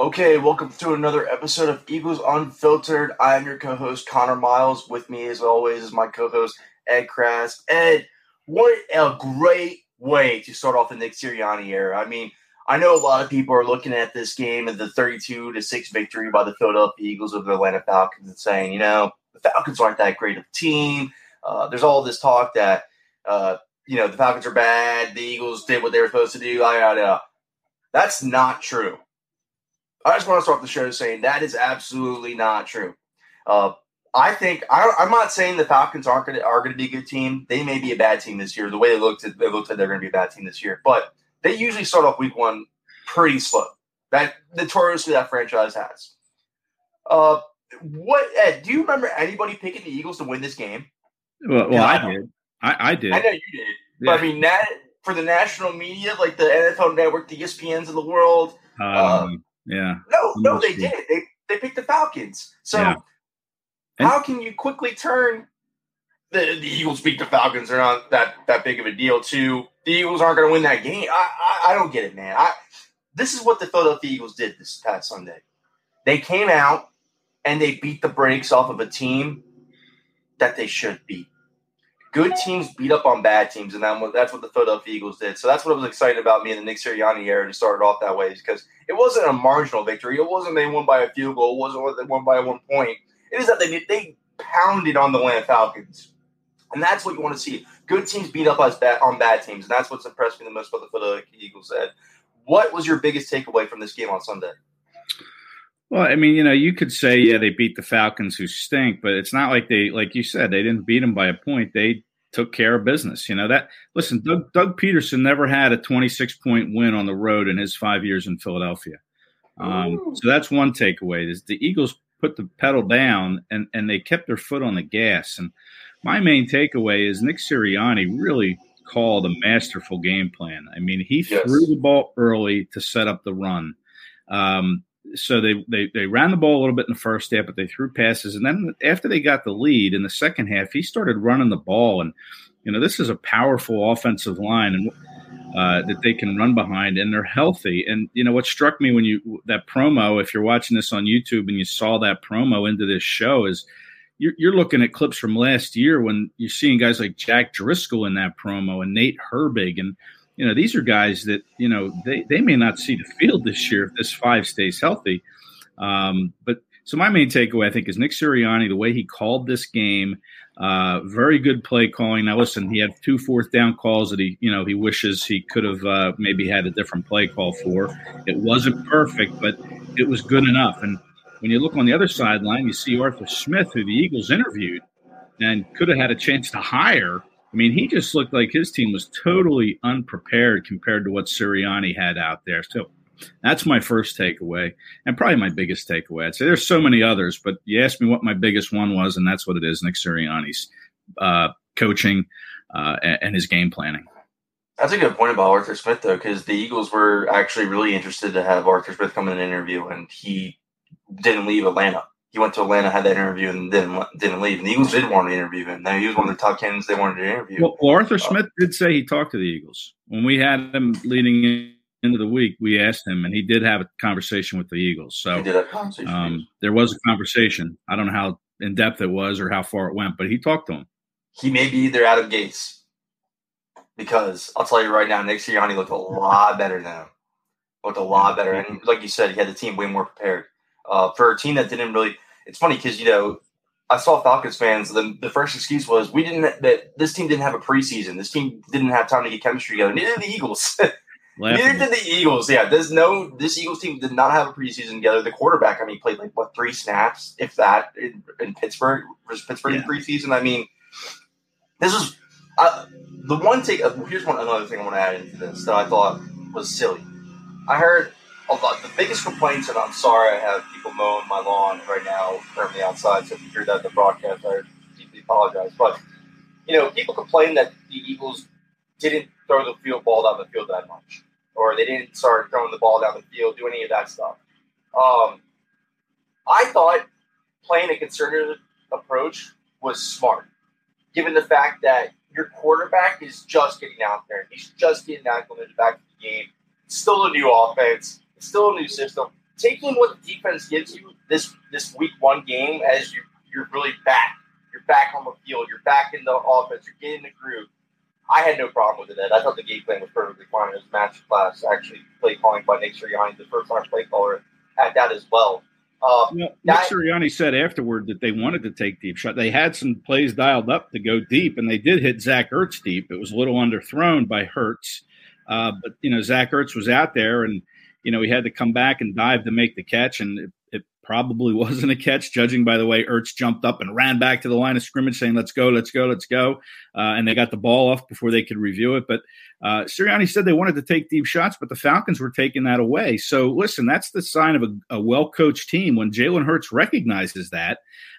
Okay, welcome to another episode of Eagles Unfiltered. I am your co-host Connor Miles. With me, as always, is my co-host Ed Kracz. Ed, what a great way to start off the Nick Sirianni era. I mean, I know a lot of people are looking at this game and the 32 to six victory by the Philadelphia Eagles over the Atlanta Falcons and saying, you know, the Falcons aren't that great of a team. Uh, there's all this talk that, uh, you know, the Falcons are bad. The Eagles did what they were supposed to do. That's not true. I just want to start off the show saying that is absolutely not true. Uh, I think I, am not saying the Falcons aren't going to are going to be a good team. They may be a bad team this year. The way they looked, they looked like they're going to be a bad team this year. But they usually start off week one pretty slow. That notoriously that franchise has. Uh, what Ed? Do you remember anybody picking the Eagles to win this game? Well, well I, I did. I, I, did. I know you did. Yeah. But I mean, that for the national media, like the NFL Network, the ESPNs of the world. Um, um, yeah. No, no, they did. They they picked the Falcons. So yeah. how can you quickly turn the, the Eagles beat the Falcons? They're not that that big of a deal. To the Eagles aren't going to win that game. I, I I don't get it, man. I this is what the Philadelphia Eagles did this past Sunday. They came out and they beat the brakes off of a team that they should beat good teams beat up on bad teams, and that's what the Philadelphia Eagles did. So that's what was excited about me in the Nick Sirianni era to start off that way, because it wasn't a marginal victory. It wasn't they won by a field goal. It wasn't they won by one point. It is that they they pounded on the Atlanta Falcons, and that's what you want to see. Good teams beat up on bad teams, and that's what's impressed me the most about the Philadelphia Eagles. Said, what was your biggest takeaway from this game on Sunday? Well, I mean, you know, you could say, yeah, they beat the Falcons who stink, but it's not like they, like you said, they didn't beat them by a point. They took care of business. You know that. Listen, Doug, Doug Pederson never had a 26 point win on the road in his five years in Philadelphia. Um, so that's one takeaway: is the Eagles put the pedal down and and they kept their foot on the gas. And my main takeaway is Nick Sirianni really called a masterful game plan. I mean, he yes. threw the ball early to set up the run. Um, so they, they they ran the ball a little bit in the first half, but they threw passes, and then after they got the lead in the second half, he started running the ball, and you know this is a powerful offensive line, and uh, that they can run behind, and they're healthy. And you know what struck me when you that promo, if you're watching this on YouTube and you saw that promo into this show, is you're, you're looking at clips from last year when you're seeing guys like Jack Driscoll in that promo and Nate Herbig and you know, these are guys that, you know, they, they may not see the field this year if this five stays healthy. Um, but so my main takeaway, I think, is Nick Sirianni, the way he called this game, uh, very good play calling. Now, listen, he had two fourth down calls that he, you know, he wishes he could have uh, maybe had a different play call for. It wasn't perfect, but it was good enough. And when you look on the other sideline, you see Arthur Smith, who the Eagles interviewed and could have had a chance to hire I mean, he just looked like his team was totally unprepared compared to what Sirianni had out there. So that's my first takeaway, and probably my biggest takeaway. I'd say there's so many others, but you asked me what my biggest one was, and that's what it is: Nick Sirianni's uh, coaching uh, and his game planning. That's a good point about Arthur Smith, though, because the Eagles were actually really interested to have Arthur Smith come in and interview, and he didn't leave Atlanta he went to Atlanta, had that interview, and didn't didn't leave. And the Eagles did want to interview him. Now he was one of the top candidates they wanted to interview. Well, Arthur uh, Smith did say he talked to the Eagles when we had him leading into the week. We asked him, and he did have a conversation with the Eagles. So um, there was a conversation. I don't know how in depth it was or how far it went, but he talked to him. He may be either Adam Gase because I'll tell you right now, Nick Sirianni looked a lot better than him. Looked a lot better, and like you said, he had the team way more prepared. Uh, for a team that didn't really, it's funny because you know I saw Falcons fans. The, the first excuse was we didn't that this team didn't have a preseason. This team didn't have time to get chemistry together. Neither did the Eagles. Neither did the Eagles. Yeah, there's no. This Eagles team did not have a preseason together. The quarterback, I mean, played like what three snaps, if that, in, in Pittsburgh. Was Pittsburgh yeah. in preseason? I mean, this is uh, the one take. Uh, here's one another thing I want to add into this that I thought was silly. I heard lot. The biggest complaints, and I'm sorry, I have people mowing my lawn right now the outside. So if you hear that in the broadcast, I deeply apologize. But you know, people complain that the Eagles didn't throw the field ball down the field that much, or they didn't start throwing the ball down the field, do any of that stuff. Um, I thought playing a conservative approach was smart, given the fact that your quarterback is just getting out there. He's just getting back to the back of the game. Still a new offense. It's still a new system. Taking what the defense gives you this this week one game as you you're really back. You're back on the field. You're back in the offense. You're getting the groove. I had no problem with it. I thought the game plan was perfectly fine. It was master class. Actually, play calling by Nick Sirianni, the first time play caller, at that as well. Uh, Nick Sirianni said afterward that they wanted to take deep shot. They had some plays dialed up to go deep, and they did hit Zach Ertz deep. It was a little underthrown by Hurts, uh, but you know Zach Ertz was out there, and you know he had to come back and dive to make the catch, and it, it probably wasn't a catch, judging by the way Ertz jumped up and ran back to the line of scrimmage saying, let's go, let's go, let's go. Uh, and they got the ball off before they could review it. But uh, Sirianni said they wanted to take deep shots, but the Falcons were taking that away. So listen, that's the sign of a, a well coached team when Jalen Hurts recognizes that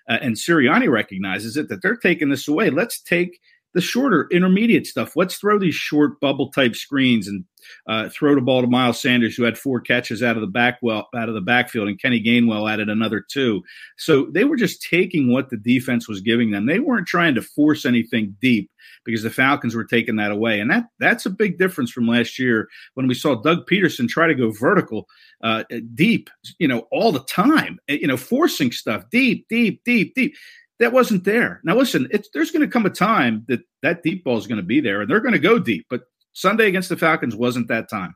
uh, and Sirianni recognizes it, that they're taking this away. Let's take – the shorter intermediate stuff. Let's throw these short bubble type screens and uh, throw the ball to Miles Sanders, who had four catches out of the back well out of the backfield, and Kenny Gainwell added another two. So they were just taking what the defense was giving them. They weren't trying to force anything deep because the Falcons were taking that away, and that that's a big difference from last year when we saw Doug Pederson try to go vertical, uh, deep, you know, all the time, you know, forcing stuff deep, deep, deep, deep that wasn't there. Now, listen, there's going to come a time that that deep ball is going to be there, and they're going to go deep. But Sunday against the Falcons wasn't that time.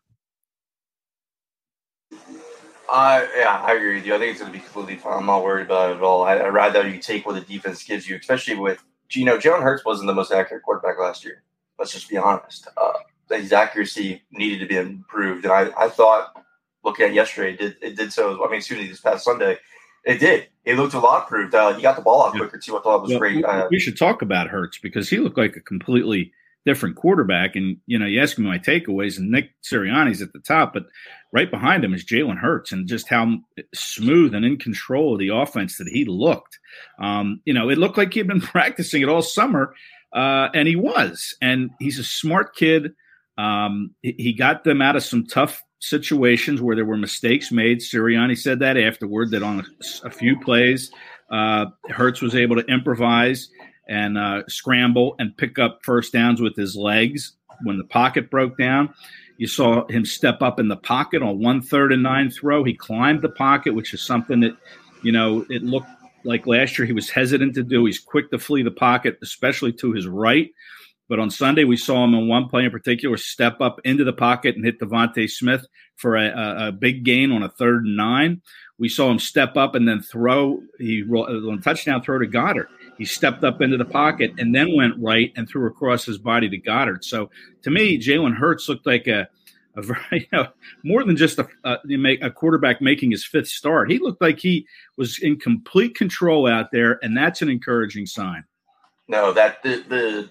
Uh, yeah, I agree with you. I think it's going to be completely fine. I'm not worried about it at all. I, would rather you take what the defense gives you, especially with, you know, Jalen Hurts wasn't the most accurate quarterback last year. Let's just be honest. Uh, his accuracy needed to be improved. And I, I thought, looking at yesterday, it did, it did so. I mean, excuse me, this past Sunday – it did. It looked a lot improved. Uh, he got the ball out quicker too. I thought it was well, great. Uh, we should talk about Hurts because he looked like a completely different quarterback. And you know, you ask me my takeaways, and Nick Sirianni's at the top, but right behind him is Jalen Hurts, and just how smooth and in control of the offense that he looked. Um, you know, it looked like he'd been practicing it all summer, uh, and he was. And he's a smart kid. Um, he got them out of some tough situations where there were mistakes made. Sirianni said that afterward, that on a, a few plays, uh, Hurts was able to improvise and uh, scramble and pick up first downs with his legs when the pocket broke down. You saw him step up in the pocket on one third and nine throw. He climbed the pocket, which is something that, you know, it looked like last year he was hesitant to do. He's quick to flee the pocket, especially to his right. But on Sunday, we saw him in one play in particular step up into the pocket and hit DeVonta Smith for a, a, a, big gain on a third and nine. We saw him step up and then throw. He on a touchdown throw to Goedert. He stepped up into the pocket and then went right and threw across his body to Goedert. So to me, Jalen Hurts looked like a, a very, you know, more than just a, a, a quarterback making his fifth start. He looked like he was in complete control out there, and that's an encouraging sign. No, that the the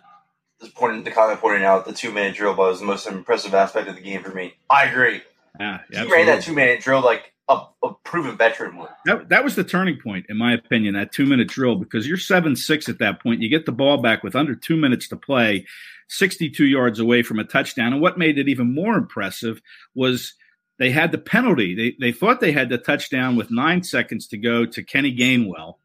the comment pointing out the two minute drill was the most impressive aspect of the game for me. I agree. Yeah, he ran that two minute drill like a, a, proven veteran would. That, that was the turning point, in my opinion, that two minute drill, because you're 7 6 at that point. You get the ball back with under two minutes to play, 62 yards away from a touchdown. And what made it even more impressive was they had the penalty. They, they thought they had the touchdown with nine seconds to go to Kenny Gainwell.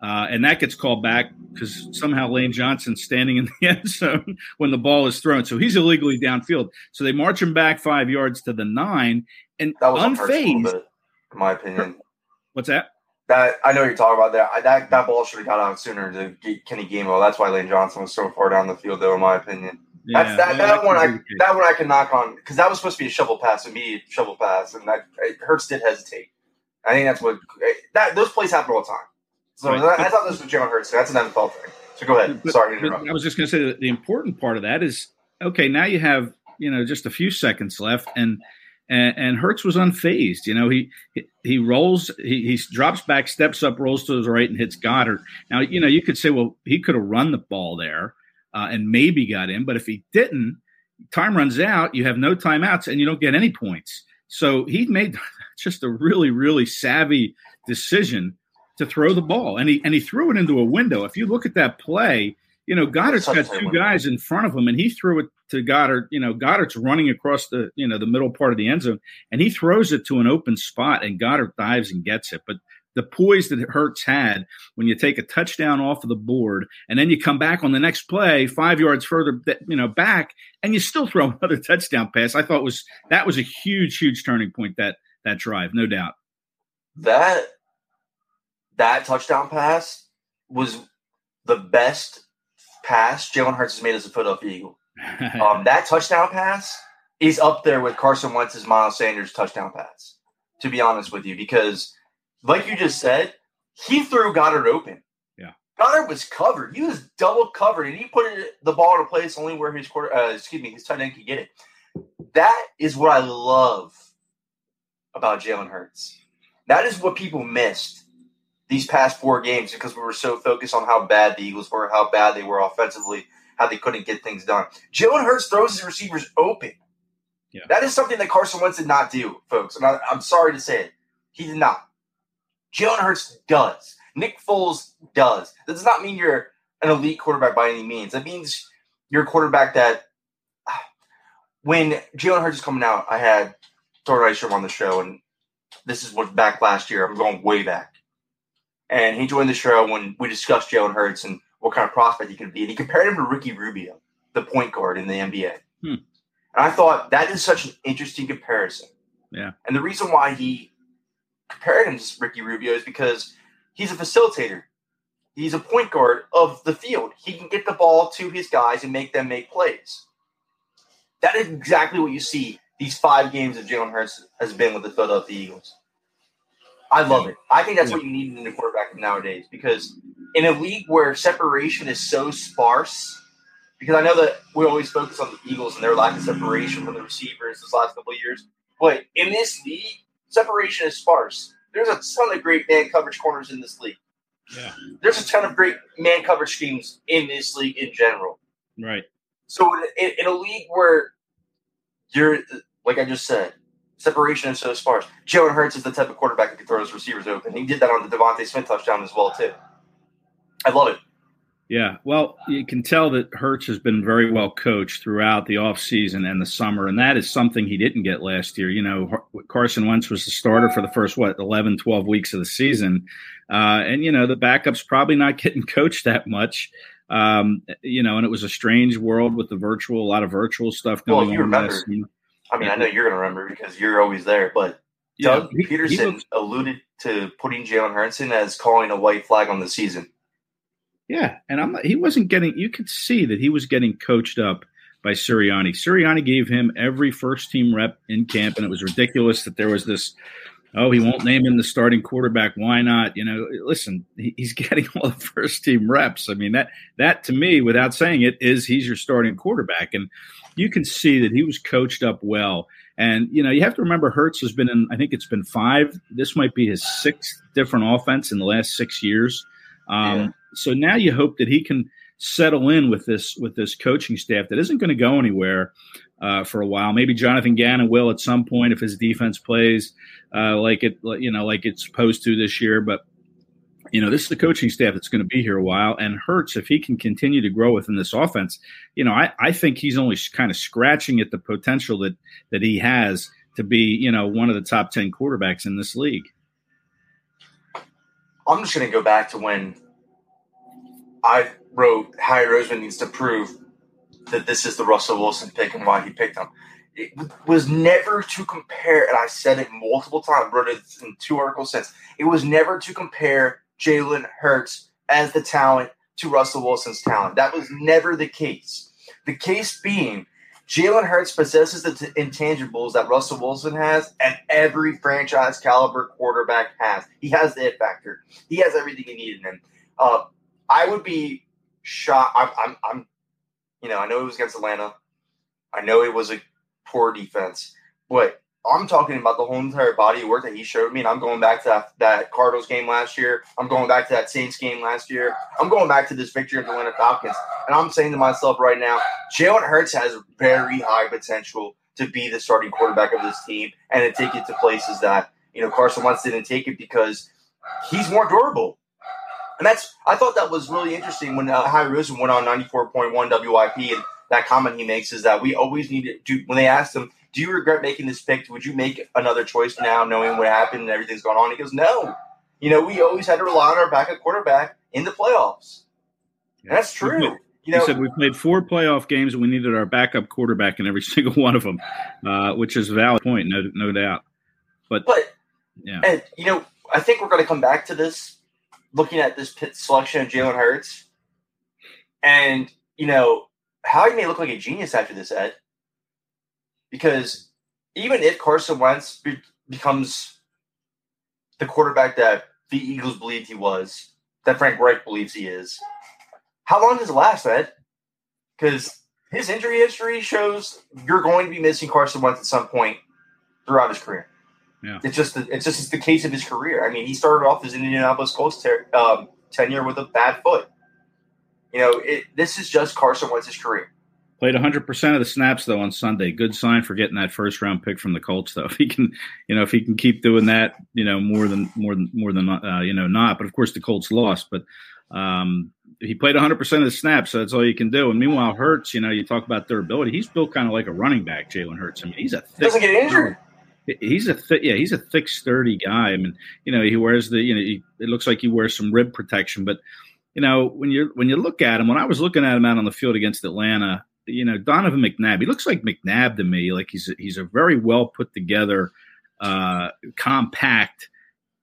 Uh, and that gets called back because somehow Lane Johnson's standing in the end zone when the ball is thrown. So he's illegally downfield. So they march him back five yards to the nine. And that was unfazed, bit, in my opinion. What's that? That I know you're talking about that. That that ball should have got out sooner to get Kenny Gainwell. That's why Lane Johnson was so far down the field, though, in my opinion. Yeah, That's that, that, one I that one I can knock on because that was supposed to be a shovel pass, immediate shovel pass, and that Hurts did hesitate. I think that's what that those plays happen all the time. So right. I thought this was Jalen Hurts. That's an NFL thing. So go ahead. But, Sorry to interrupt. I was just going to say that the important part of that is okay. Now you have you know just a few seconds left, and and, and Hurts was unfazed. You know he he rolls, he, he drops back, steps up, rolls to his right, and hits Goedert. Now you know you could say, well, he could have run the ball there uh, and maybe got in, but if he didn't, time runs out. You have no timeouts, and you don't get any points. So he made just a really really savvy decision to throw the ball, and he and he threw it into a window. If you look at that play, you know Goedert's got two guys in front of him, and he threw it to Goedert. You know Goedert's running across the you know the middle part of the end zone, and he throws it to an open spot, and Goedert dives and gets it. But the poise that Hurts had when you take a touchdown off of the board and then you come back on the next play five yards further, you know, back, and you still throw another touchdown pass. I thought was that was a huge, huge turning point that that drive, no doubt. That that touchdown pass was the best pass Jalen Hurts has made as a Philadelphia Eagle. um, that touchdown pass is up there with Carson Wentz's Miles Sanders touchdown pass. To be honest with you, because like you just said, he threw Goedert open. Yeah, Goedert was covered. He was double covered, and he put it, the ball in a place only where his quarter, uh, excuse me, his tight end could get it. That is what I love about Jalen Hurts. That is what people missed these past four games because we were so focused on how bad the Eagles were, how bad they were offensively, how they couldn't get things done. Jalen Hurts throws his receivers open. Yeah. That is something that Carson Wentz did not do, folks. And I, am sorry to say it. He did not. Jalen Hurts does. Nick Foles does. That does not mean you're an elite quarterback by any means. That means you're a quarterback that when Jalen Hurts is coming out, I had Thor Nystrom on the show, and this is what back last year. I'm going way back and he joined the show when we discussed Jalen Hurts and what kind of prospect he could be. And he compared him to Ricky Rubio, the point guard in the NBA. Hmm. And I thought that is such an interesting comparison. Yeah. And the reason why he compared him to Ricky Rubio is because he's a facilitator. He's a point guard of the field. He can get the ball to his guys and make them make plays. That is exactly what you see these five games that Jalen Hurts has been with the Philadelphia Eagles. I love it. I think that's what you need in a quarterback nowadays because in a league where separation is so sparse, because I know that we always focus on the Eagles and their lack of separation from the receivers this last couple of years, but in this league, separation is sparse. There's a ton of great man coverage corners in this league. Yeah. There's a ton of great man coverage schemes in this league in general. Right. So in, in a league where you're, like I just said, Separation is so sparse. Jalen Hurts is the type of quarterback that can throw his receivers open. He did that on the DeVonta Smith touchdown as well too. I love it. Yeah, well, you can tell that Hurts has been very well coached throughout the offseason and the summer, and that is something he didn't get last year. You know, Carson Wentz was the starter for the first, what, 11, 12 weeks of the season. Uh, and, you know, the backup's probably not getting coached that much. Um, you know, and it was a strange world with the virtual, a lot of virtual stuff going well, on. Remember, I mean, I know you're going to remember because you're always there, but yeah, Doug he, Pederson he looks, alluded to putting Jalen Hurts in as calling a white flag on the season. Yeah, and I'm he wasn't getting. You could see that he was getting coached up by Sirianni. Sirianni gave him every first team rep in camp, and it was ridiculous that there was this. Oh, he won't name him the starting quarterback. Why not? You know, listen, he's getting all the first team reps. I mean that that to me, without saying it, is he's your starting quarterback, and you can see that he was coached up well. And you know, you have to remember Hurts has been in. I think it's been five. This might be his sixth different offense in the last six years. Um, yeah. So now you hope that he can settle in with this with this coaching staff that isn't going to go anywhere uh, for a while. Maybe Jonathan Gannon will at some point if his defense plays uh, like it you know like it's supposed to this year. But you know, this is the coaching staff that's going to be here a while. And Hurts, if he can continue to grow within this offense, you know, I, I think he's only kind of scratching at the potential that that he has to be, you know, one of the top ten quarterbacks in this league. I'm just going to go back to when I wrote Howie Roseman needs to prove that this is the Russell Wilson pick and why he picked him. It was never to compare, and I said it multiple times, wrote it in two articles since. It was never to compare Jalen Hurts as the talent to Russell Wilson's talent. That was never the case. The case being, Jalen Hurts possesses the t- intangibles that Russell Wilson has, and every franchise caliber quarterback has. He has the it factor. He has everything you need in him. Uh, I would be shocked. I'm, I'm, I'm, you know, I know it was against Atlanta. I know it was a poor defense, but I'm talking about the whole entire body of work that he showed me. And I'm going back to that, that Cardinals game last year. I'm going back to that Saints game last year. I'm going back to this victory of the Atlanta Falcons. And I'm saying to myself right now, Jalen Hurts has very high potential to be the starting quarterback of this team and to take it to places that, you know, Carson Wentz didn't take it because he's more durable. And that's, I thought that was really interesting when uh, Howie Roseman went on 94.1 WIP. And that comment he makes is that we always need to do, when they asked him, do you regret making this pick? Would you make another choice now, knowing what happened and everything's going on? He goes, no. You know, we always had to rely on our backup quarterback in the playoffs. Yeah. That's true. You know, he said we played four playoff games and we needed our backup quarterback in every single one of them, uh, which is a valid point, no, no doubt. But, but yeah, and you know, I think we're going to come back to this, looking at this pit selection of Jalen Hurts, and you know, how he may look like a genius after this, Ed because even if Carson Wentz be- becomes the quarterback that the Eagles believed he was, that Frank Reich believes he is, how long does it last, Ed? Because his injury history shows you're going to be missing Carson Wentz at some point throughout his career. Yeah. It's just the, it's just the case of his career. I mean, he started off his Indianapolis Colts ter- um, tenure with a bad foot. You know, it, this is just Carson Wentz's career. Played 100% of the snaps though on Sunday. Good sign for getting that first round pick from the Colts though. If he can, you know, if he can keep doing that, you know, more than more than more than uh, you know, not. But of course the Colts lost, but um, he played 100% of the snaps, so that's all you can do. And meanwhile, Hurts, you know, you talk about durability. He's built kind of like a running back, Jalen Hurts. I mean, he's a thick, doesn't get injured. He's a thick, yeah, he's a thick, sturdy guy. I mean, you know, he wears the, you know, he, it looks like he wears some rib protection, but you know, when you when you look at him, when I was looking at him out on the field against Atlanta, you know, Donovan McNabb. He looks like McNabb to me. Like he's a, he's a very well put together, uh, compact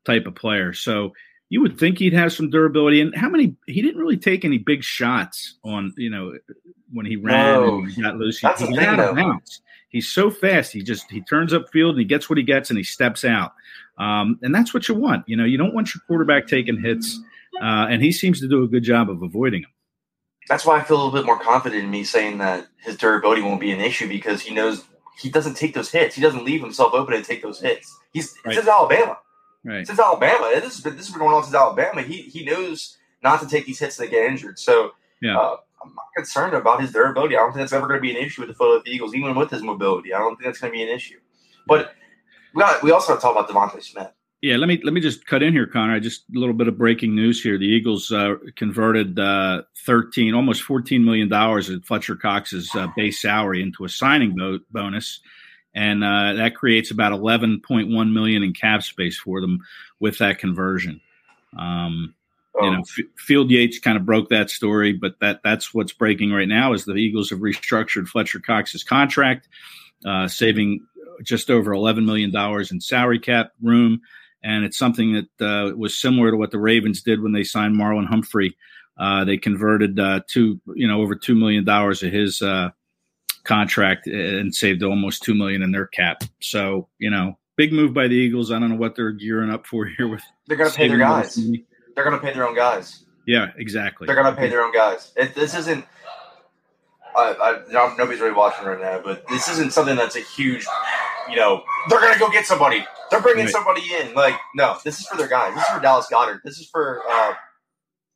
type of player. So you would think he'd have some durability. And how many? He didn't really take any big shots on you know when he ran and got loose. He, he out of bounds. He's so fast. He just he turns up field and he gets what he gets and he steps out. Um, and that's what you want. You know, you don't want your quarterback taking hits. Uh, and he seems to do a good job of avoiding them that's why I feel a little bit more confident in me saying that his durability won't be an issue because he knows he doesn't take those hits. He doesn't leave himself open to take those hits. He's right. since Alabama. Right. Since Alabama, this has been this has been going on since Alabama. He he knows not to take these hits and get injured. So yeah. Uh, I'm not concerned about his durability. I don't think that's ever going to be an issue with the Philadelphia Eagles, even with his mobility. I don't think that's going to be an issue. But we got we also have to talk about DeVonta Smith. Yeah, let me let me just cut in here, Connor. I just a little bit of breaking news here. The Eagles uh, converted uh, thirteen, almost fourteen million dollars of Fletcher Cox's uh, base salary into a signing bo- bonus, and uh, that creates about eleven point one million in cap space for them with that conversion. Um. You know, F- Field Yates kind of broke that story, but that that's what's breaking right now is the Eagles have restructured Fletcher Cox's contract, uh, saving just over eleven million dollars in salary cap room and it's something that uh, was similar to what the Ravens did when they signed Marlon Humphrey. Uh, they converted uh, two, you know, over two million dollars of his uh, contract and saved almost two million in their cap. So, you know, big move by the Eagles. I don't know what they're gearing up for here. With they're going to pay their guys. They're going to pay their own guys. Yeah, exactly. They're going to pay their own guys. It, this isn't. I, I, nobody's really watching right now, but this isn't something that's a huge. You know, they're going to go get somebody they're bringing right. somebody in. Like, no, this is for their guys. This is for Dallas Goedert. This is for uh,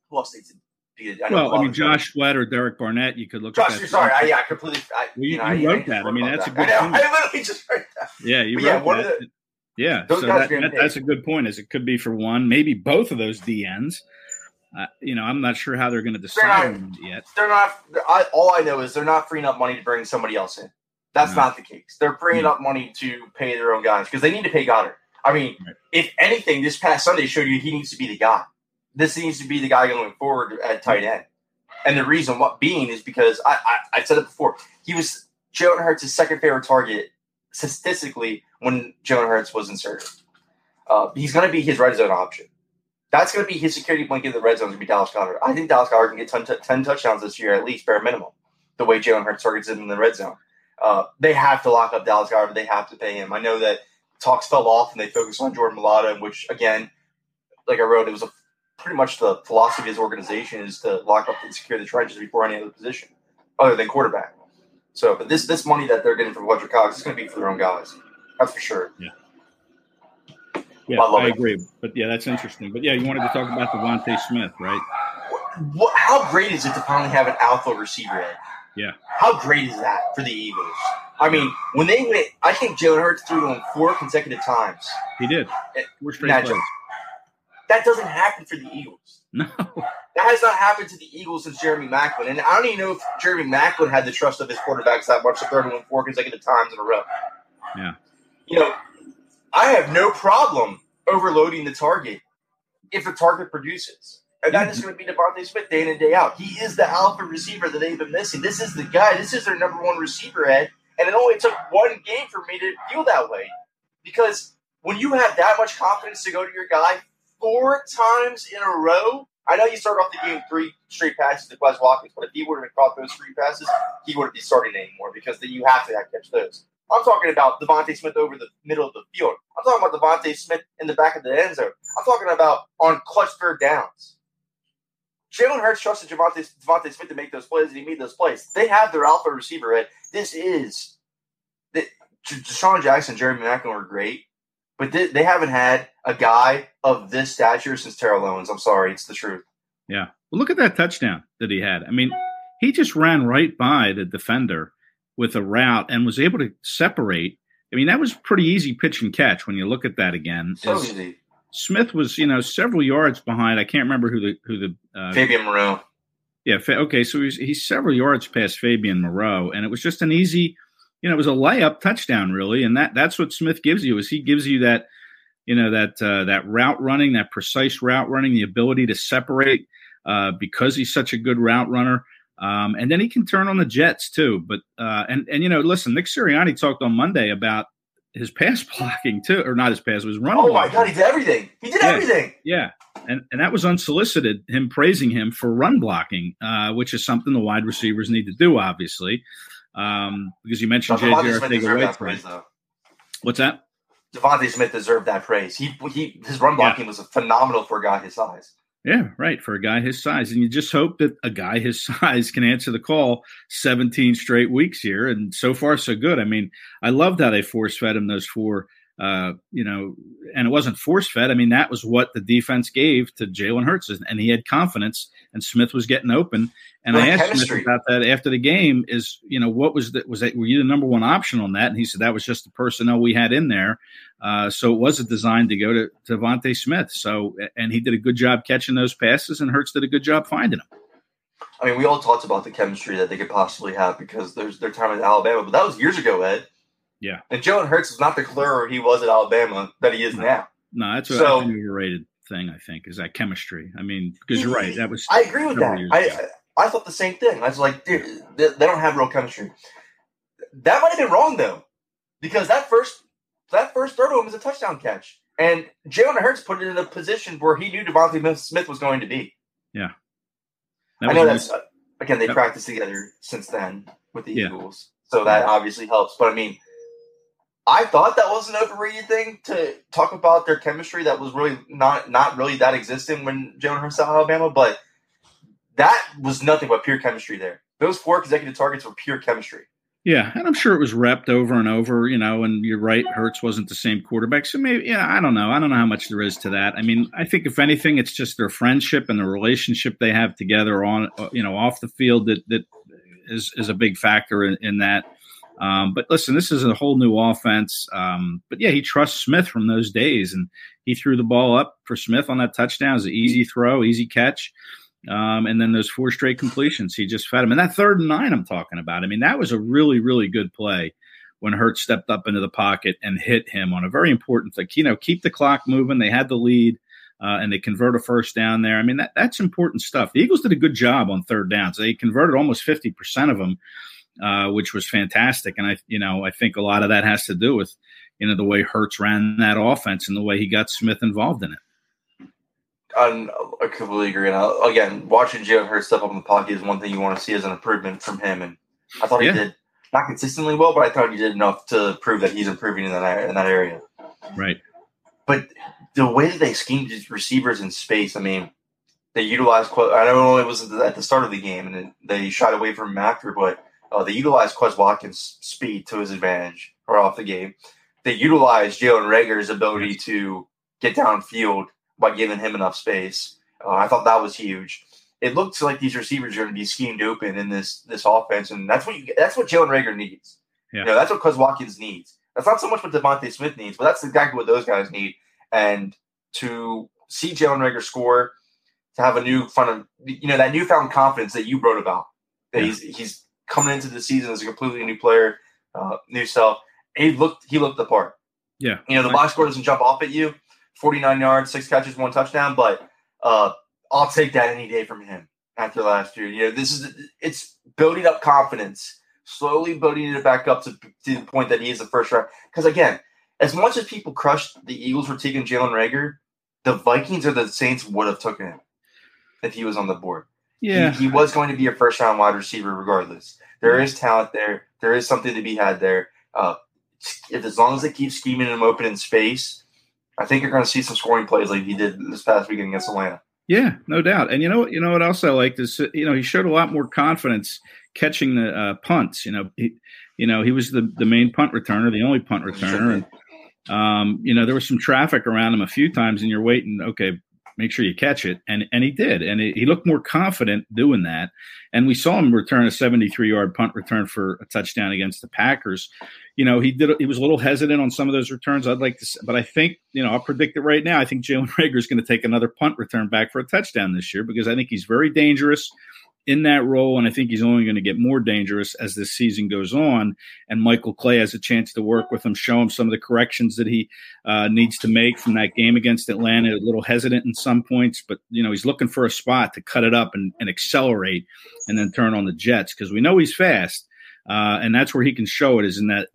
who else needs to be? I well, I mean, Josh Sweat or Derek Barnett. You could look. Josh, at that sorry, I, yeah, I completely. I, well, you, you, know, you wrote I, that. I mean, that's a good. I. I literally just wrote that. Yeah, you but wrote yeah, that. The, yeah, so that, that, that's a good point. Is it could be for one, maybe both of those DNs. Uh, you know, I'm not sure how they're going to decide not, yet. They're not. I, all I know is they're not freeing up money to bring somebody else in. That's no. not the case. They're freeing no. up money to pay their own guys because they need to pay Goedert. I mean, right. if anything, this past Sunday showed you he needs to be the guy. This needs to be the guy going forward at tight end. And the reason what being is because I, I, I said it before. He was Jalen Hurts' second favorite target statistically when Jalen Hurts was inserted. Uh, he's going to be his red zone option. That's going to be his security blanket in the red zone. Going to be Dallas Goedert. I think Dallas Goedert can get 10, 10 touchdowns this year at least, bare minimum. the way Jalen Hurts targets him in the red zone. Uh, they have to lock up Dallas Goedert. They have to pay him. I know that talks fell off and they focused on Jordan Mailata, which again, like I wrote, it was a, pretty much the philosophy of his organization is to lock up and secure the trenches before any other position other than quarterback. So, but this this money that they're getting from Fletcher Cox is going to be for their own guys. That's for sure. Yeah. Yeah, I, I agree. But yeah, that's interesting. But yeah, you wanted to talk about DeVonta Smith, right? What, how great is it to finally have an alpha receiver? Ed? Yeah. How great is that for the Eagles? I mean, when they went, I think Jalen Hurts threw him four consecutive times. He did. Four straight plays. That doesn't happen for the Eagles. No. That has not happened to the Eagles since Jeremy Maclin. And I don't even know if Jeremy Maclin had the trust of his quarterbacks that much to throw to him four consecutive times in a row. Yeah. You know, I have no problem overloading the target if the target produces. And that is going to be DeVonta Smith day in and day out. He is the alpha receiver that they've been missing. This is the guy. This is their number one receiver, Ed. And it only took one game for me to feel that way. Because when you have that much confidence to go to your guy four times in a row, I know you started off the game three straight passes to Quez Watkins, but if he would have caught those three passes, he wouldn't be starting anymore because then you have to catch those. I'm talking about DeVonta Smith over the middle of the field. I'm talking about DeVonta Smith in the back of the end zone. I'm talking about on clutch third downs. Jalen Hurts trusted DeVonta, DeVonta Smith to make those plays, and he made those plays. They have their alpha receiver. Ed. This is the, DeSean Jackson, Jeremy Maclin were great, but they, they, haven't had a guy of this stature since Terrell Owens. I'm sorry, it's the truth. Yeah, well, look at that touchdown that he had. I mean, he just ran right by the defender with a route and was able to separate. I mean, that was pretty easy pitch and catch when you look at that again. So easy. Smith was, you know, several yards behind. I can't remember who the who the uh, Fabian Moreau. Yeah, okay, so he's he's several yards past Fabian Moreau, and it was just an easy, you know, it was a layup touchdown, really, and that that's what Smith gives you is he gives you that, you know, that uh, that route running, that precise route running, the ability to separate uh, because he's such a good route runner. Um, and then he can turn on the Jets too. But uh, and and you know, listen, Nick Sirianni talked on Monday about his pass blocking too, or not his pass, was running. Oh my god, he did everything. He did yeah, everything. Yeah, and and that was unsolicited. Him praising him for run blocking, uh, which is something the wide receivers need to do, obviously, um, because you mentioned JJ Arcega-Whiteside. What's that? DeVonta Smith deserved that praise. He he his run blocking yeah. was phenomenal for a guy his size. Yeah, right. For a guy his size. And you just hope that a guy his size can answer the call 17 straight weeks here. And so far, so good. I mean, I love that they force fed him those four uh, you know, and it wasn't force fed. I mean, that was what the defense gave to Jalen Hurts, and he had confidence, and Smith was getting open. And I asked chemistry. Smith about that after the game. Is you know what was that? Was that were you the number one option on that? And he said that was just the personnel we had in there. Uh, so it wasn't designed to go to to DeVonta Smith. So and he did a good job catching those passes, and Hurts did a good job finding them. I mean, we all talked about the chemistry that they could possibly have because there's their time at Alabama, but that was years ago, Ed. Yeah. And Jalen Hurts is not the clearer he was at Alabama that he is no. now. No, that's, so, that's an overrated thing, I think, is that chemistry. I mean, because you're right. That was. I agree with that. I, I thought the same thing. I was like, they, they don't have real chemistry. That might have been wrong, though, because that first that first throw to him was a touchdown catch. And Jalen Hurts put it in a position where he knew DeVonta Smith was going to be. Yeah. I know that's, again, they practiced together since then with the yeah. Eagles. So that obviously helps. But I mean, I thought that was an overrated thing to talk about their chemistry that was really not not really that existent when Jalen Hurts at Alabama, but that was nothing but pure chemistry there. Those four consecutive targets were pure chemistry. Yeah, and I'm sure it was repped over and over, you know, and you're right, Hurts wasn't the same quarterback. So maybe, yeah, I don't know. I don't know how much there is to that. I mean, I think if anything, it's just their friendship and the relationship they have together on, uh, you know, off the field that, that is, is a big factor in, in that. Um, but listen, this is a whole new offense. Um, but yeah, he trusts Smith from those days, and he threw the ball up for Smith on that touchdown. It was an easy throw, easy catch. Um, and then those four straight completions, he just fed him. And that third and nine I'm talking about, I mean, that was a really, really good play when Hurts stepped up into the pocket and hit him on a very important thing. You know, keep the clock moving. They had the lead. Uh, and they convert a first down there. I mean, that, that's important stuff. The Eagles did a good job on third downs. They converted almost 50% of them uh, which was fantastic. And I, you know, I think a lot of that has to do with, you know, the way Hurts ran that offense and the way he got Smith involved in it. I'm, I completely agree. And I, again, watching Jalen Hurts step up in the pocket is one thing you want to see as an improvement from him. And I thought Yeah. he did not consistently well, but I thought he did enough to prove that he's improving in that in that area. Right. But the way that they schemed these receivers in space, I mean, they utilized. I don't know it was at the start of the game, and it, they shied away from him after, but uh, they utilized Quez Watkins' speed to his advantage or off the game. They utilized Jalen Reagor's ability to get downfield by giving him enough space. Uh, I thought that was huge. It looks like these receivers are going to be schemed open in this this offense, and that's what you, that's what Jalen Reagor needs. Yeah. You know, that's what Quez Watkins needs. That's not so much what DeVonta Smith needs, but that's exactly what those guys need. And to see Jalen Reagor score, to have a new front of you know that newfound confidence that you wrote about. That Yeah. he's he's coming into the season as a completely new player, uh, new self. He looked he looked the part. Yeah. You know, the box score doesn't jump off at you. 49 yards, six catches, one touchdown, but uh, I'll take that any day from him after last year. You know, this is it's building up confidence, slowly building it back up to, to the point that he is the first round. Because again, as much as people crushed the Eagles for taking Jalen Reagor, the Vikings or the Saints would have taken him if he was on the board. Yeah. He, he was going to be a first round wide receiver regardless. There is talent there. There is something to be had there. Uh, if as long as they keep scheming him open in space, I think you're going to see some scoring plays like he did this past weekend against Atlanta. Yeah, no doubt. And you know, what you know what else I liked is you know he showed a lot more confidence catching the uh, punts. You know, he, you know he was the the main punt returner, the only punt returner, and um, you know there was some traffic around him a few times, and you're waiting. Okay, make sure you catch it, and and he did, and he, looked more confident doing that. And we saw him return a 73 yard punt return for a touchdown against the Packers. You know, he did. He was a little hesitant on some of those returns. I'd like to, but I think you know I'll predict it right now. I think Jalen Reagor is going to take another punt return back for a touchdown this year because I think he's very dangerous in that role, and I think he's only going to get more dangerous as this season goes on. And Michael Clay has a chance to work with him, show him some of the corrections that he uh, needs to make from that game against Atlanta. A little hesitant in some points, but you know he's looking for a spot to cut it up and, and accelerate, and then turn on the Jets because we know he's fast, uh, and that's where he can show it is in that,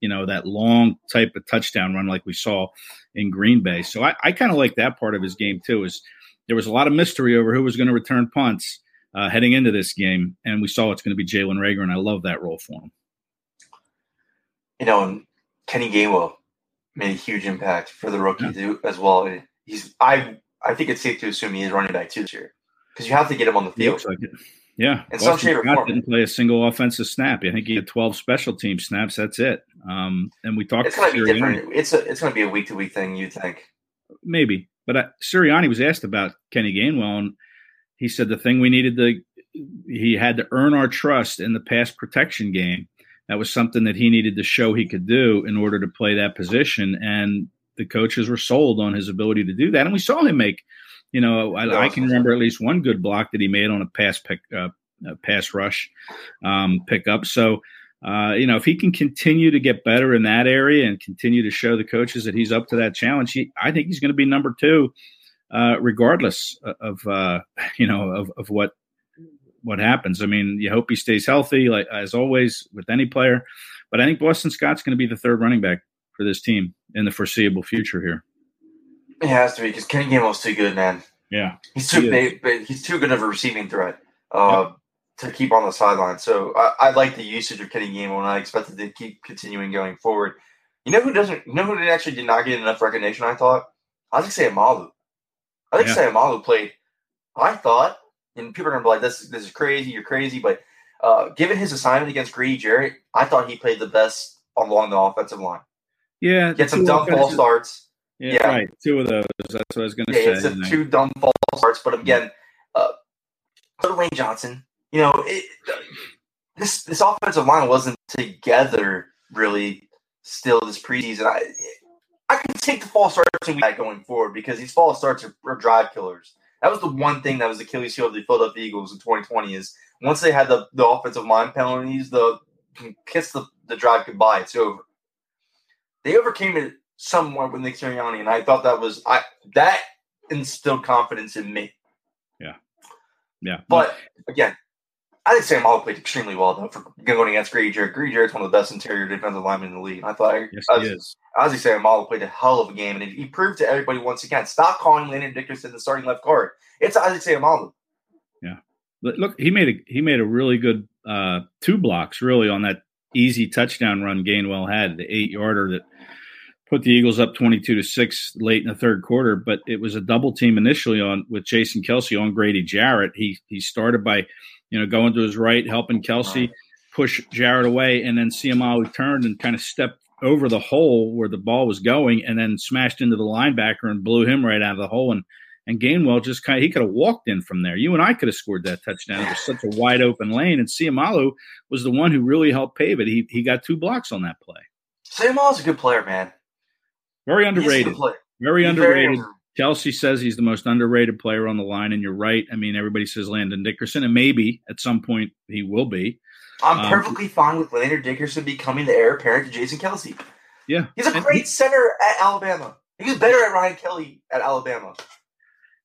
you know that long type of touchdown run like we saw in Green Bay. So I, I kind of like that part of his game too. Is there was a lot of mystery over who was going to return punts uh, heading into this game, and we saw it's going to be Jalen Reagor, and I love that role for him. You know, and Kenny Gainwell made a huge impact for the rookie Yeah. too, as well. He's I I think it's safe to assume he is running back too this year because you have to get him on the field. Like. Yeah, In some shape or form. didn't play a single offensive snap. I think he had twelve special team snaps. That's it. Um, and we talked It's going to be different. It's a it's going to be a week to week thing. You think? maybe. But uh, Sirianni was asked about Kenny Gainwell, and he said the thing we needed to he had to earn our trust in the pass protection game. That was something that he needed to show he could do in order to play that position, and the coaches were sold on his ability to do that. And we saw him make, you know, I, I can remember at least one good block that he made on a pass pick, uh, pass rush um, pickup. So. Uh, you know, if he can continue to get better in that area and continue to show the coaches that he's up to that challenge, he, I think he's going to be number two, uh, regardless of uh, you know of, of what what happens. I mean, you hope he stays healthy, like as always with any player. But I think Boston Scott's going to be the third running back for this team in the foreseeable future here. It has to be because Kenny Gainwell's too good, man. Yeah, He's too He big, he's too good of a receiving threat uh, to keep on the sideline. So I, I like the usage of Kenny Gainwell, and I expect it to keep continuing going forward. You know who doesn't? You know who actually did not get enough recognition? I thought I think Seumalo. I think Yeah. Seumalo played. I thought, and people are gonna be like, "This this is crazy. You're crazy." But uh, given his assignment against Grady Jarrett, I thought he played the best along the offensive line. yeah. get some dumb false starts. Yeah, yeah. right. Two of those. That's what I was going to Yeah, say. two dumb false starts, but again, uh, so Johnson. You know, it, this this offensive line wasn't together really still this preseason. I I can take the false starts and that going forward because these false starts are, are drive killers. That was the one thing that was Achilles heel of the Philadelphia Eagles in 2020 is once they had the, the offensive line penalties, the kiss the, the drive goodbye. It's over. They overcame it somewhat with Nick Sirianni, and I thought that was I that instilled confidence in me. yeah. Yeah. But again, I think Sam played extremely well though for going against Grady Jarrett. Grady Jarrett's one of the best interior defensive linemen in the league. I thought yes, I he was, is. Ozzy Sam Hall played a hell of a game, and he proved to everybody once again: stop calling Landon Dickerson the starting left guard. It's Ozzy Sam. Look, look, he made a he made a really good uh, two blocks really on that easy touchdown run Gainwell had, the eight yarder that put the Eagles up 22 to 6 late in the third quarter, but it was a double team initially on with Jason Kelce on Grady Jarrett. He he started by, you know, going to his right, helping Kelce push Jarrett away, and then Seumalo turned and kind of stepped over the hole where the ball was going and then smashed into the linebacker and blew him right out of the hole and and Gainwell just kind of he could have walked in from there. You and I could have scored that touchdown. It was such a wide open lane, and Seumalo was the one who really helped pave it. He he got two blocks on that play. Seumalo's a good player, man. Very underrated. Very he's underrated. Very Kelce says he's the most underrated player on the line, and you're right. I mean, everybody says Landon Dickerson, and maybe at some point he will be. I'm um, perfectly fine with Landon Dickerson becoming the heir apparent to Jason Kelce. Yeah, he's a great he, center at Alabama. He was better at Ryan Kelly at Alabama.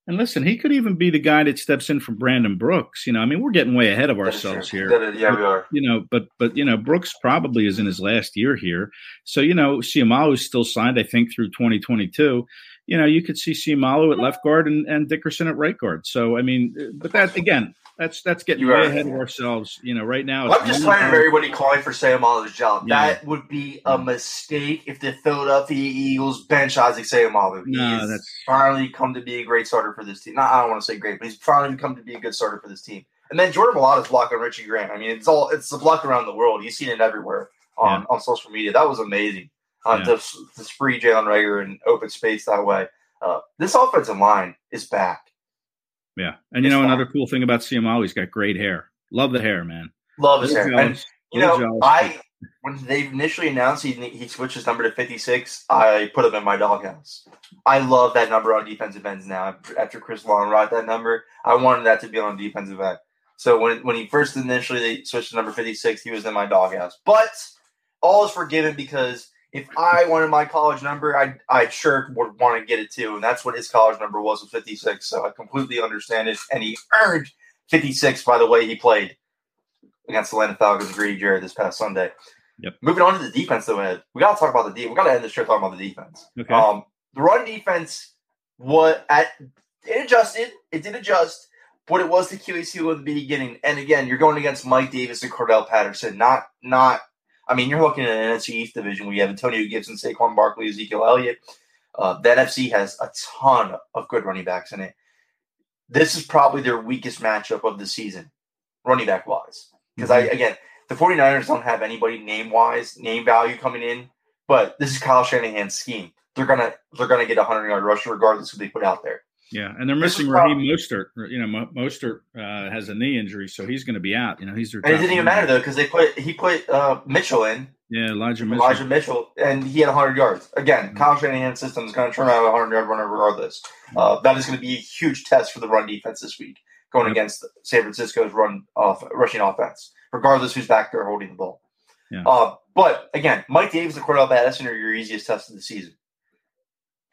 And listen, he could even be the guy that steps in for Brandon Brooks. You know, I mean, we're getting way ahead of ourselves here. Is, yeah, we are. You know, but but you know, Brooks probably is in his last year here. So you know, Seumalo is still signed, I think, through 2022. You know, you could see Seumalo at left guard and, and Dickerson at right guard. So I mean, but that again, that's that's getting you way are, ahead of ourselves. You know, right now. I'm just tired of everybody calling for Seumalo's job. Yeah. That would be a mistake if the Philadelphia Eagles bench Isaac Seumalo. No, he's that's finally come to be a great starter for this team. Not, I don't want to say great, but he's finally come to be a good starter for this team. And then Jordan Mailata's block on Richie Grant. I mean, it's all it's a block around the world. You've seen it everywhere on, yeah. on social media. That was amazing. Uh, yeah. to, to spree Jalen Reagor in open space that way. Uh, this offensive line is back. Yeah, and you know fun. another cool thing about Seumalo, he's got great hair. Love the hair, man. Love his hair. And, you know, I when they initially announced he he switched his number to fifty six, I put him in my doghouse. I love that number on defensive ends now. After Chris Long wrote that number, I wanted that to be on defensive end. So when when he first initially they switched to number fifty six, he was in my doghouse. But all is forgiven because if I wanted my college number, I I sure would want to get it too, and that's what his college number was with 56. So I completely understand it, and he earned 56 by the way he played against the Atlanta Falcons, Grady Jarrett this past Sunday. Yep. Moving on to the defense, though, Ed, we got to talk about the defense. We got to end the show talking about the defense. Okay. Um, the run defense what at it adjusted, it did adjust, but it was the heel at the beginning. And again, you're going against Mike Davis and Cordarrelle Patterson, not not I mean, you're looking at an NFC East division where you have Antonio Gibson, Saquon Barkley, Ezekiel Elliott. Uh, the NFC has a ton of good running backs in it. This is probably their weakest matchup of the season, running back wise. Because mm-hmm. I again, the 49ers don't have anybody name wise, name value coming in, but this is Kyle Shanahan's scheme. They're gonna they're gonna get a hundred yard rush regardless who they put out there. Yeah, and they're missing Raheem Mostert. You know, Mostert uh, has a knee injury, so he's going to be out. You know, he's their. And it didn't even matter though because they put he put uh, Mitchell in. Yeah, Elijah Mitchell. Elijah Mitchell, and he had 100 yards. Again, mm-hmm. Kyle Shanahan's system is going to turn out a 100 yard runner regardless. Mm-hmm. Uh, that is going to be a huge test for the run defense this week, going yep. against San Francisco's run off rushing offense, regardless who's back there holding the ball. Yeah. Uh, but again, Mike Davis and Cordarrelle Patterson are your easiest test of the season,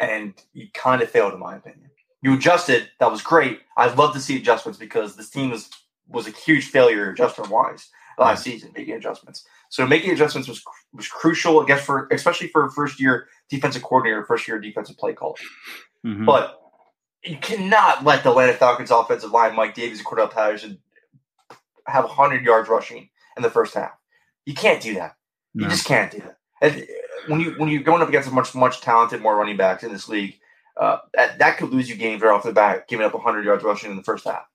and you kind of failed in my opinion you adjusted. That was great. I'd love to see adjustments because this team was was a huge failure adjustment wise last season making adjustments. So making adjustments was was crucial, I guess, for especially for a first year defensive coordinator, first year defensive play caller. Mm-hmm. But you cannot let the Atlanta Falcons offensive line, Mike Davis and Cordarrelle Patterson, have 100 yards rushing in the first half. You can't do that. No. You just can't do that. And when you when you're going up against a much much talented more running backs in this league, uh, that, that could lose you games right off the bat, giving up 100 yards rushing in the first half.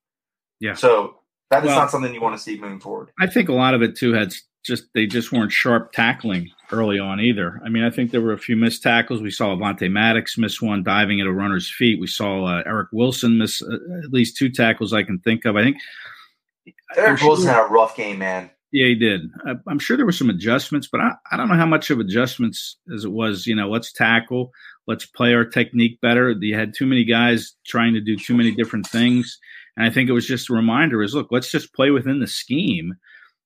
Yeah. So that is well, not something you want to see moving forward. I think a lot of it too had just they just weren't sharp tackling early on either. I mean, I think there were a few missed tackles. We saw Avonte Maddox miss one diving at a runner's feet. We saw uh, Eric Wilson miss uh, at least two tackles I can think of. I think Eric Wilson had a rough game, man. Yeah, he did. I, I'm sure there were some adjustments, but I, I don't know how much of adjustments as it was. You know, let's tackle, let's play our technique better. You had too many guys trying to do too many different things. And I think it was just a reminder is look, let's just play within the scheme.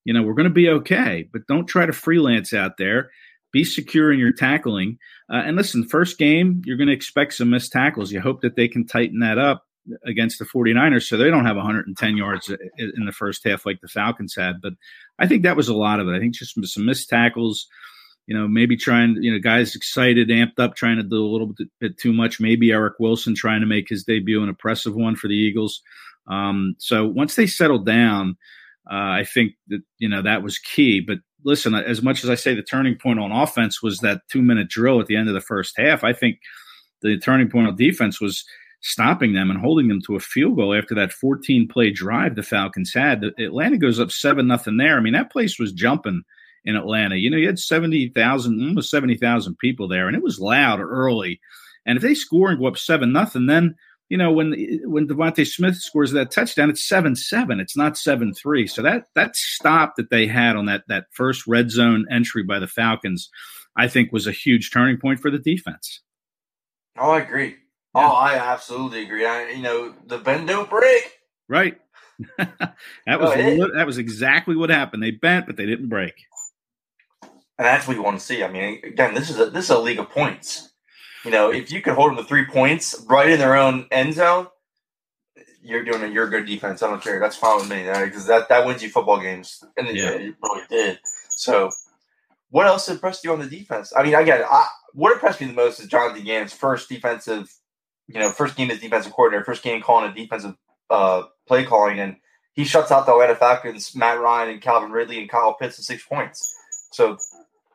You know, we're going to be okay, but don't try to freelance out there. Be secure in your tackling. Uh, and listen, first game, you're going to expect some missed tackles. You hope that they can tighten that up against the 49ers so they don't have 110 yards in the first half like the Falcons had. But I think that was a lot of it. I think just some missed tackles, you know, maybe trying, you know, guys excited, amped up, trying to do a little bit, too much. Maybe Eric Wilson trying to make his debut, an impressive one for the Eagles. Um, so once they settled down, Uh, I think that you know that was key. But listen, as much as I say the turning point on offense was that two minute drill at the end of the first half, I think the turning point on defense was stopping them and holding them to a field goal after that 14 play drive the Falcons had. Atlanta goes up seven nothing there. I mean, that place was jumping in Atlanta. You know, you had 70,000, almost 70,000 people there, and it was loud early. And if they score and go up seven nothing, then you know when when DeVonta Smith scores that touchdown, it's seven seven. It's not seven three. So that that stop that they had on that that first red zone entry by the Falcons, I think was a huge turning point for the defense. Oh, I agree. Yeah. Oh, I absolutely agree. I, you know, the bend don't break. Right. that was that was exactly what happened. They bent, but they didn't break. And that's what you want to see. I mean, again, this is a this is a league of points. You know, if you can hold them to three points right in their own end zone, you're doing a you're good defense. I don't care. That's fine with me because that, that wins you football games, and it, yeah. it really did. So, what else impressed you on the defense? I mean, again, I, what impressed me the most is Jonathan Gannon's first defensive you know, first game as defensive coordinator, first game calling a defensive uh, play calling, and he shuts out the Atlanta Falcons, Matt Ryan and Calvin Ridley and Kyle Pitts to six points. So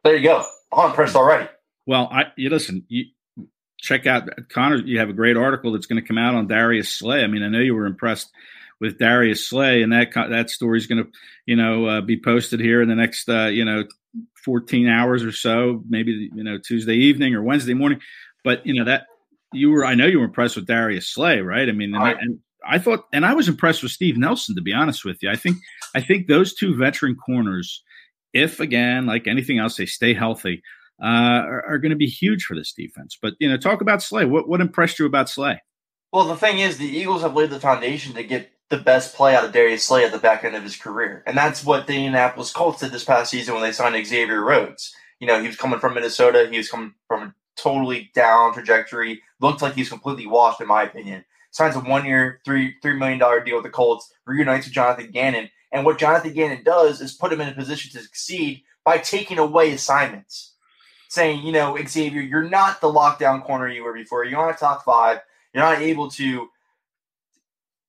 there you go. I'm impressed already. Well, I you listen, you check out Connor. You have a great article that's going to come out on Darius Slay. I mean, I know you were impressed with Darius Slay, and that that story is going to, you know, uh, be posted here in the next, uh, you know, 14 hours or so, maybe you know Tuesday evening or Wednesday morning. But you know that you were I know you were impressed with Darius Slay, right? I mean, and, I, and I thought, and I was impressed with Steve Nelson, to be honest with you. I think I think those two veteran corners, if again, like anything else, they stay healthy, uh, are, are going to be huge for this defense. But you know, talk about Slay. What what impressed you about Slay? Well, the thing is, the Eagles have laid the foundation to get the best play out of Darius Slay at the back end of his career, and that's what the Indianapolis Colts did this past season when they signed Xavier Rhodes. You know, he was coming from Minnesota. He was coming from totally down trajectory. Looks like he's completely washed, in my opinion. Signs a one year, three three million dollar deal with the Colts, reunites with Jonathan Gannon. And what Jonathan Gannon does is put him in a position to succeed by taking away assignments. Saying, you know, Xavier, you're not the lockdown corner you were before. You're not a top five. You're not able to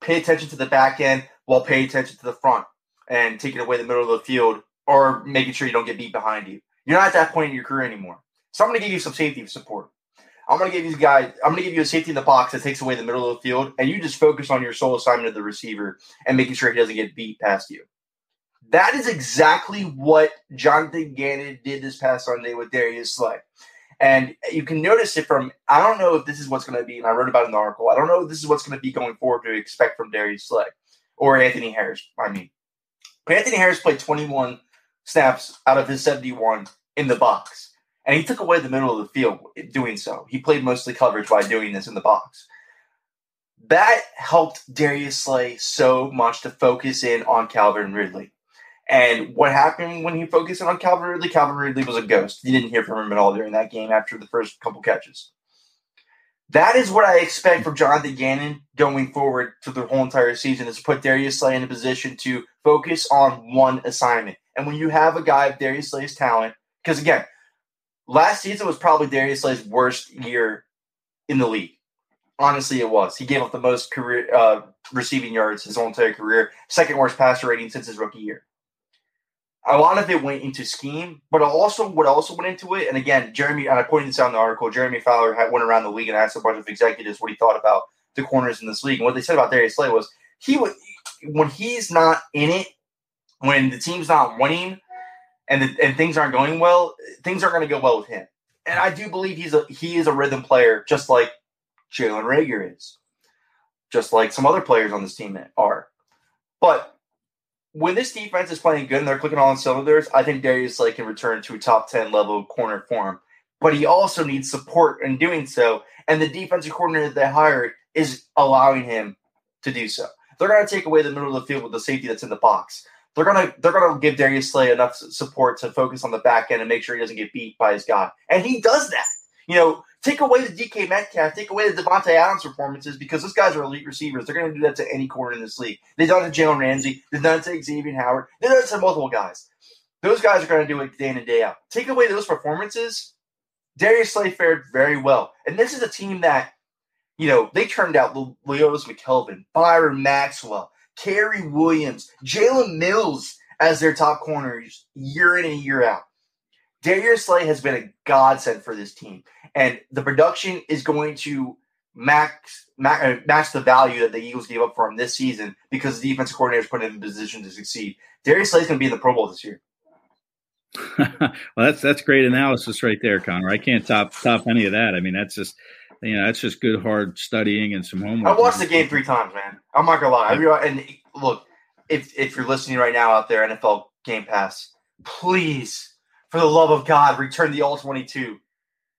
pay attention to the back end while paying attention to the front and taking away the middle of the field or making sure you don't get beat behind you. You're not at that point in your career anymore. So I'm going to give you some safety support. I'm going to give you guys. I'm going to give you a safety in the box that takes away the middle of the field, and you just focus on your sole assignment of the receiver and making sure he doesn't get beat past you. That is exactly what Jonathan Gannon did this past Sunday with Darius Slay. And you can notice it from, I don't know if this is what's going to be, and I wrote about in the article. I don't know if this is what's going to be going forward to expect from Darius Slay or Anthony Harris. I mean, Anthony Harris played 21 snaps out of his 71 in the box and he took away the middle of the field doing so. He played mostly coverage by doing this in the box. That helped Darius Slay so much to focus in on Calvin Ridley. And what happened when he focused in on Calvin Ridley? Calvin Ridley was a ghost. You didn't hear from him at all during that game after the first couple catches. That is what I expect from Jonathan Gannon going forward to the whole entire season is to put Darius Slay in a position to focus on one assignment. And when you have a guy of Darius Slay's talent, because again, last season was probably Darius Slay's worst year in the league. Honestly, it was. He gave up the most career uh, receiving yards his whole entire career, second worst passer rating since his rookie year. A lot of it went into scheme, but also what also went into it, and again, Jeremy, and I pointed this out in the article. Jeremy Fowler had, went around the league and asked a bunch of executives what he thought about the corners in this league. And what they said about Darius Slay was he would when he's not in it, when the team's not winning, and the, and things aren't going well, things aren't going to go well with him. And I do believe he's a he is a rhythm player, just like Jalen Reagor is, just like some other players on this team are. But when this defense is playing good and they're clicking on cylinders, I think Darius Slay can return to a top ten level corner form. But he also needs support in doing so, and the defensive coordinator that they hired is allowing him to do so. They're going to take away the middle of the field with the safety that's in the box they're gonna they're gonna give Darius Slay enough support to focus on the back end and make sure he doesn't get beat by his guy, and he does that. You know, take away the DK Metcalf, take away the Davante Adams performances because those guys are elite receivers. They're going to do that to any corner in this league. They've done it to Jalen Ramsey. They've done it to Xavier Howard. They've done it to multiple guys. Those guys are going to do it day in and day out. Take away those performances, Darius Slay fared very well. And this is a team that, you know, they turned out Leodis McKelvin, Byron Maxwell, Cary Williams, Jalen Mills as their top corners year in and year out. Darius Slay has been a godsend for this team, and the production is going to max, max uh, match the value that the Eagles gave up for him this season because the defensive coordinator is put in a position to succeed. Darius Slay is going to be in the Pro Bowl this year. well, that's that's great analysis right there, Connor. I can't top top any of that. I mean, that's just you know that's just good hard studying and some homework. I watched the game three times, man. I'm not gonna lie. I and look, if if you're listening right now out there, NFL Game Pass, please, for the love of God, return the All 22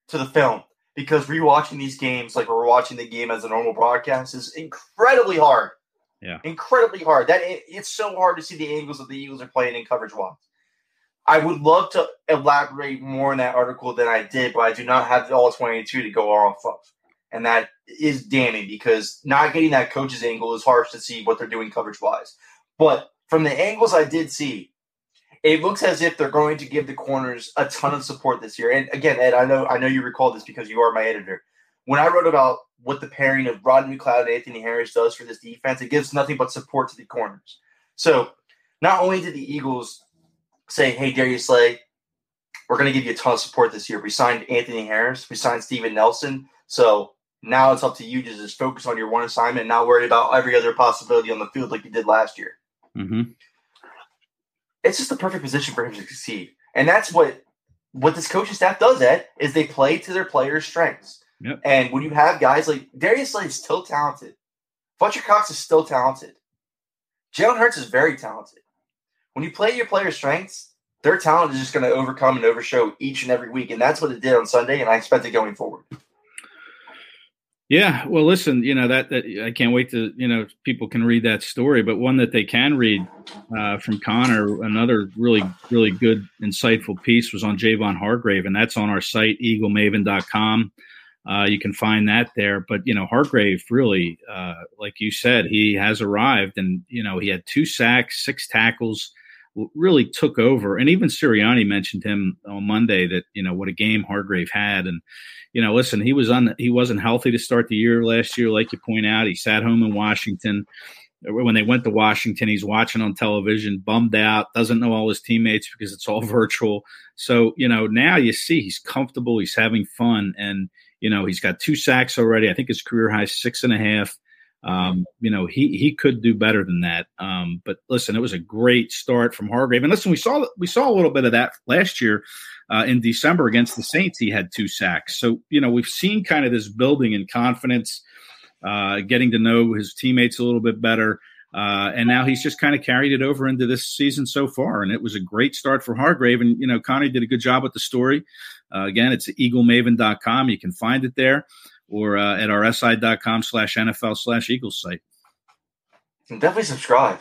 to the film because rewatching these games like we're watching the game as a normal broadcast is incredibly hard. Yeah, incredibly hard. That it, it's so hard to see the angles that the Eagles are playing in coverage wise. I would love to elaborate more in that article than I did, but I do not have all 22 to go off of. And that is damning because not getting that coach's angle is harsh to see what they're doing coverage wise. But from the angles I did see, it looks as if they're going to give the corners a ton of support this year. And again, Ed, I know I know you recall this because you are my editor. When I wrote about what the pairing of Rodney McLeod and Anthony Harris does for this defense, it gives nothing but support to the corners. So not only did the Eagles say, hey, Darius Slay, we're going to give you a ton of support this year. We signed Anthony Harris, we signed Steven Nelson. So now it's up to you to just focus on your one assignment and not worry about every other possibility on the field like you did last year. Mm-hmm. It's just the perfect position for him to succeed. And that's what what this coaching staff does, Ed, is they play to their players' strengths. Yep. And when you have guys like Darius Slay is still talented. Fletcher Cox is still talented. Jalen Hurts is very talented when you play your players' strengths, their talent is just going to overcome and overshow each and every week, and that's what it did on Sunday, and I expect it going forward. Yeah, well, listen, you know that that I can't wait to you know people can read that story, but one that they can read uh, from Connor. Another really really good insightful piece was on Javon Hargrave, and that's on our site eaglemaven.com. Uh, you can find that there. But you know, Hargrave really, uh, like you said, he has arrived, and you know he had two sacks, six tackles really took over. And even Sirianni mentioned him on Monday that you know what a game Hargrave had. And you know, listen, he was on he wasn't healthy to start the year last year, like you point out. He sat home in Washington. When they went to Washington, he's watching on television, bummed out, doesn't know all his teammates because it's all virtual. So, you know, now you see he's comfortable, he's having fun, and, you know, he's got two sacks already. I think his career high six and a half. Um, you know, he he could do better than that. Um, but listen, it was a great start from Hargrave. And listen, we saw we saw a little bit of that last year uh, in December against the Saints. He had two sacks. So you know, we've seen kind of this building in confidence, uh, getting to know his teammates a little bit better. Uh, and now he's just kind of carried it over into this season so far. And it was a great start for Hargrave. And, you know, Connie did a good job with the story. Uh, again, it's eaglemaven.com. You can find it there or uh, at our si.com slash NFL slash Eagles site. Definitely subscribe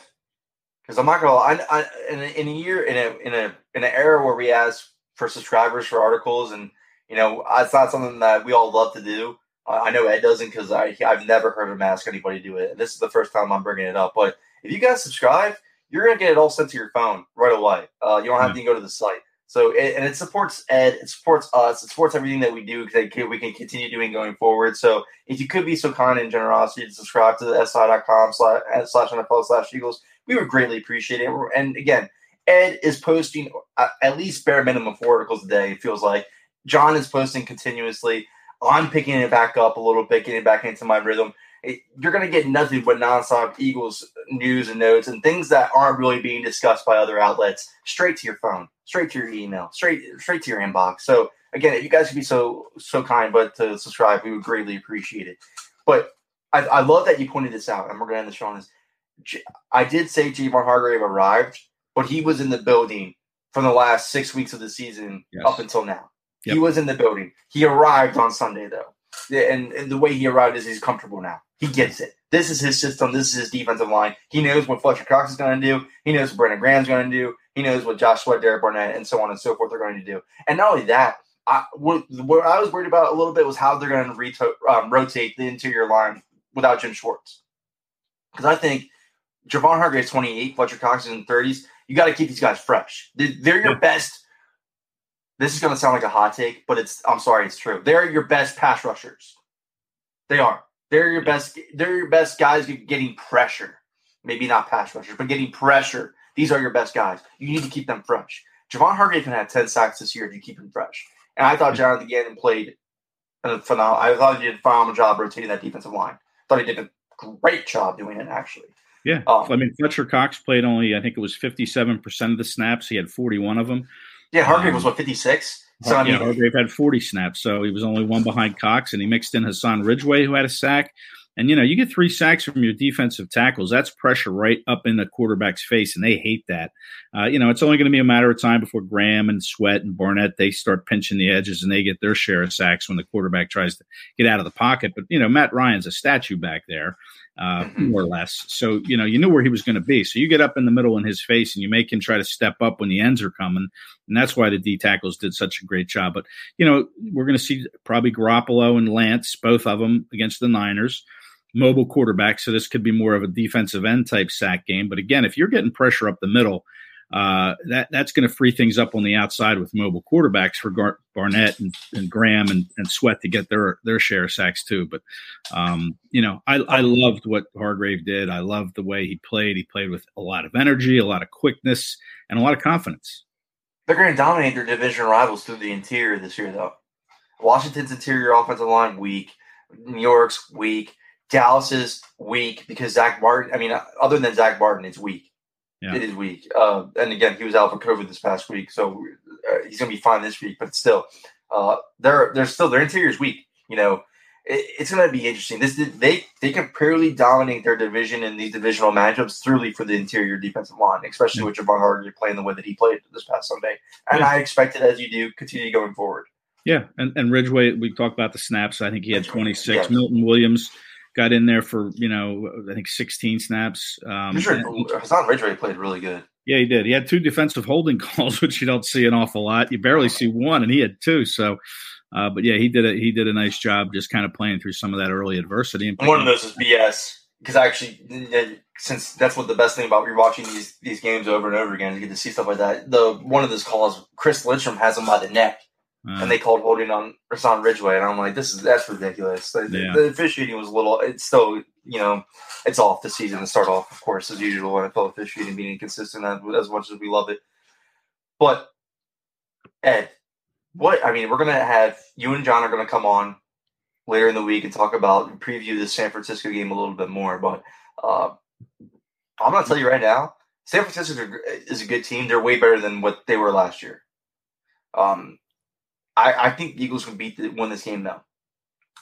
because I'm not gonna. I, I, in, a, in a year in a in a in an era where we ask for subscribers for articles and you know it's not something that we all love to do. I know Ed doesn't because I I've never heard him ask anybody to do it. And this is the first time I'm bringing it up. But if you guys subscribe, you're gonna get it all sent to your phone right away. Uh, you don't have to go to the site. So and it supports Ed, it supports us, it supports everything that we do because we can continue doing going forward. So if you could be so kind and generosity to subscribe to the si.com slash, slash NFL slash Eagles, we would greatly appreciate it. And again, Ed is posting uh, at least bare minimum four articles a day. It feels like John is posting continuously. I'm picking it back up a little bit, getting back into my rhythm it, you're going to get nothing but nonstop Eagles news and notes and things that aren't really being discussed by other outlets straight to your phone, straight to your email, straight straight to your inbox. So again, if you guys could be so so kind, but to subscribe, we would greatly appreciate it. But I, I love that you pointed this out, and we're going to end the show on this. I did say Javon Hargrave arrived, but he was in the building from the last six weeks of the season yes. up until now. Yep. He was in the building. He arrived on Sunday though, and, and the way he arrived is he's comfortable now. He gets it. This is his system. This is his defensive line. He knows what Fletcher Cox is going to do. He knows what Brandon Graham's going to do. He knows what Josh Sweat, Derek Barnett, and so on and so forth are going to do. And not only that, I, what, what I was worried about a little bit was how they're going to reto- um, rotate the interior line without Jim Schwartz. Because I think Javon Hargrave is 28, Fletcher Cox is in 30s. You got to keep these guys fresh. They're your best. This is going to sound like a hot take, but it's I'm sorry, it's true. They're your best pass rushers. They are. They're your best. They're your best guys getting pressure. maybe not pass rushers, but getting pressure. These are your best guys. You need to keep them fresh. Javon Hargrave can have 10 sacks this year if you keep him fresh. And I thought Jonathan Gannon played a phenomenal. I thought he did a phenomenal job rotating that defensive line. thought he did a great job doing it, actually. Yeah. Um, I mean, Fletcher Cox played only, I think it was 57% of the snaps. He had 41 of them. Yeah, Hargrave um, was what, 56? So, I mean, yeah, Hargrave had 40 snaps, so he was only one behind Cox, and he mixed in Hassan Ridgeway, who had a sack. And you know, you get three sacks from your defensive tackles. That's pressure right up in the quarterback's face, and they hate that. Uh, you know, it's only going to be a matter of time before Graham and Sweat and Barnett they start pinching the edges and they get their share of sacks when the quarterback tries to get out of the pocket. But you know, Matt Ryan's a statue back there, uh, more or less. So you know, you knew where he was going to be. So you get up in the middle in his face and you make him try to step up when the ends are coming, and that's why the D tackles did such a great job. But you know, we're going to see probably Garoppolo and Lance, both of them against the Niners mobile quarterback, so this could be more of a defensive end type sack game. But again, if you're getting pressure up the middle, uh, that that's going to free things up on the outside with mobile quarterbacks for Gar- Barnett and, and Graham and, and, Sweat to get their their share of sacks too. But um, you know, I, I loved what Hargrave did. I loved the way he played. He played with a lot of energy, a lot of quickness, and a lot of confidence. They're going to dominate their division rivals through the interior this year, though. Washington's interior offensive line weak. New York's weak. Dallas is weak because Zach Martin. I mean, other than Zach Martin, it's weak. Yeah. It is weak. Uh, and again, he was out for COVID this past week, so uh, he's going to be fine this week. But still, uh, they're they're still their interior is weak. You know, it, it's going to be interesting. This they they can purely dominate their division in these divisional matchups thoroughly for the interior defensive line, especially yeah. with Javon Hargrave playing the way that he played this past Sunday. And yeah. I expect it as you do continue going forward. Yeah, and, and Ridgeway, we talked about the snaps. I think he had 26. Yes. Milton Williams got in there for you know I think 16 snaps. Um, Hassan Ridgeway played really good. Yeah, he did. He had two defensive holding calls, which you don't see an awful lot. You barely see one, and he had two. So, uh, but yeah, he did a he did a nice job just kind of playing through some of that early adversity. And one of those is BS because I actually, since that's what the best thing about rewatching these these games over and over again, you get to see stuff like that. The one of those calls, Chris Lindstrom has him by the neck uh, and they called holding on Hassan Ridgeway, and I'm like, this is that's ridiculous. The, yeah. the, officiating was a little. It's still, you know, it's off the season to start off, of course, as usual. NFL officiating being inconsistent as much as we love it, but Ed, what I mean, we're gonna have you and John are gonna come on later in the week and talk about preview the San Francisco game a little bit more. But uh, I'm gonna tell you right now, San Francisco is a good team. They're way better than what they were last year. Um, I, I think Eagles can beat the, win this game though.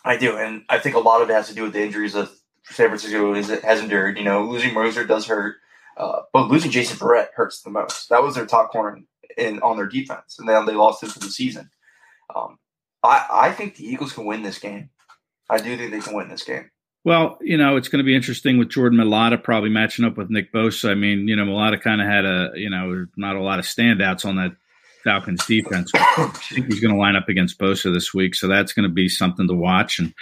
I do, and I think a lot of it has to do with the injuries that San Francisco is, has endured. You know, losing Moser does hurt, uh, but losing Jason Verrett hurts the most. That was their top corner in, on their defense, and then they lost him for the season. Um, I, I think the Eagles can win this game. I do think they can win this game. Well, you know, it's going to be interesting with Jordan Mailata probably matching up with Nick Bosa. I mean, you know, Mailata kind of had a, you know, not a lot of standouts on that Falcons defense. I think he's going to line up against Bosa this week, so that's going to be something to watch. And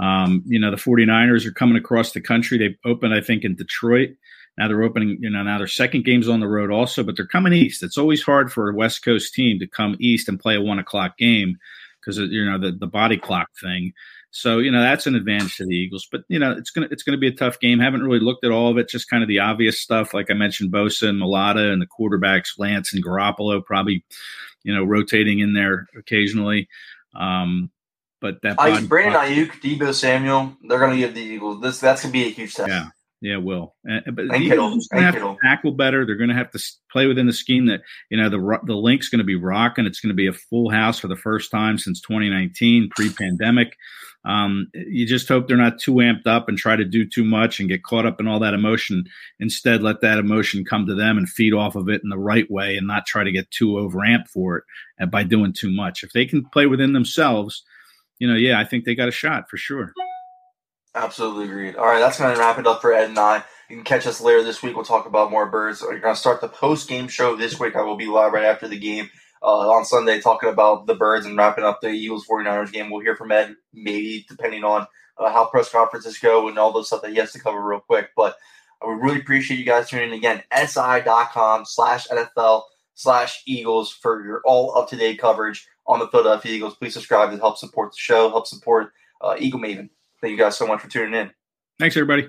um, you know, the 49ers are coming across the country. They opened, I think, in Detroit. Now they're opening, you know, now their second game's on the road also, but they're coming east. It's always hard for a West Coast team to come east and play a one o'clock game because you know the the body clock thing. So you know that's an advantage to the Eagles. But you know it's gonna it's gonna be a tough game. Haven't really looked at all of it. Just kind of the obvious stuff, like I mentioned, Bosa and Mailata and the quarterbacks, Lance and Garoppolo, probably you know rotating in there occasionally. Um, but that I, Brandon Aiyuk, Deebo Samuel, they're gonna give the Eagles this. That's gonna be a huge test. Yeah. Yeah, will. Uh, but the Eagles going to have to tackle better. They're going to have to play within the scheme that you know the the Linc's going to be rocking. It's going to be a full house for the first time since 2019, pre-pandemic. Um, you just hope they're not too amped up and try to do too much and get caught up in all that emotion. Instead, let that emotion come to them and feed off of it in the right way and not try to get too overamped for it uh, by doing too much. If they can play within themselves, you know, yeah, I think they got a shot for sure. Absolutely agreed. All right, that's going to wrap it up for Ed and I. You can catch us later this week. We'll talk about more birds. You're going to start the post game show this week. I will be live right after the game uh, on Sunday talking about the birds and wrapping up the Eagles 49ers game. We'll hear from Ed, maybe depending on uh, how press conferences go and all the stuff that he has to cover real quick. But would really appreciate you guys tuning in again. SI.com slash NFL slash Eagles for your all up to date coverage on the Philadelphia Eagles. Please subscribe to help support the show, help support uh, Eagle Maven. Thank you guys so much for tuning in. Thanks, everybody.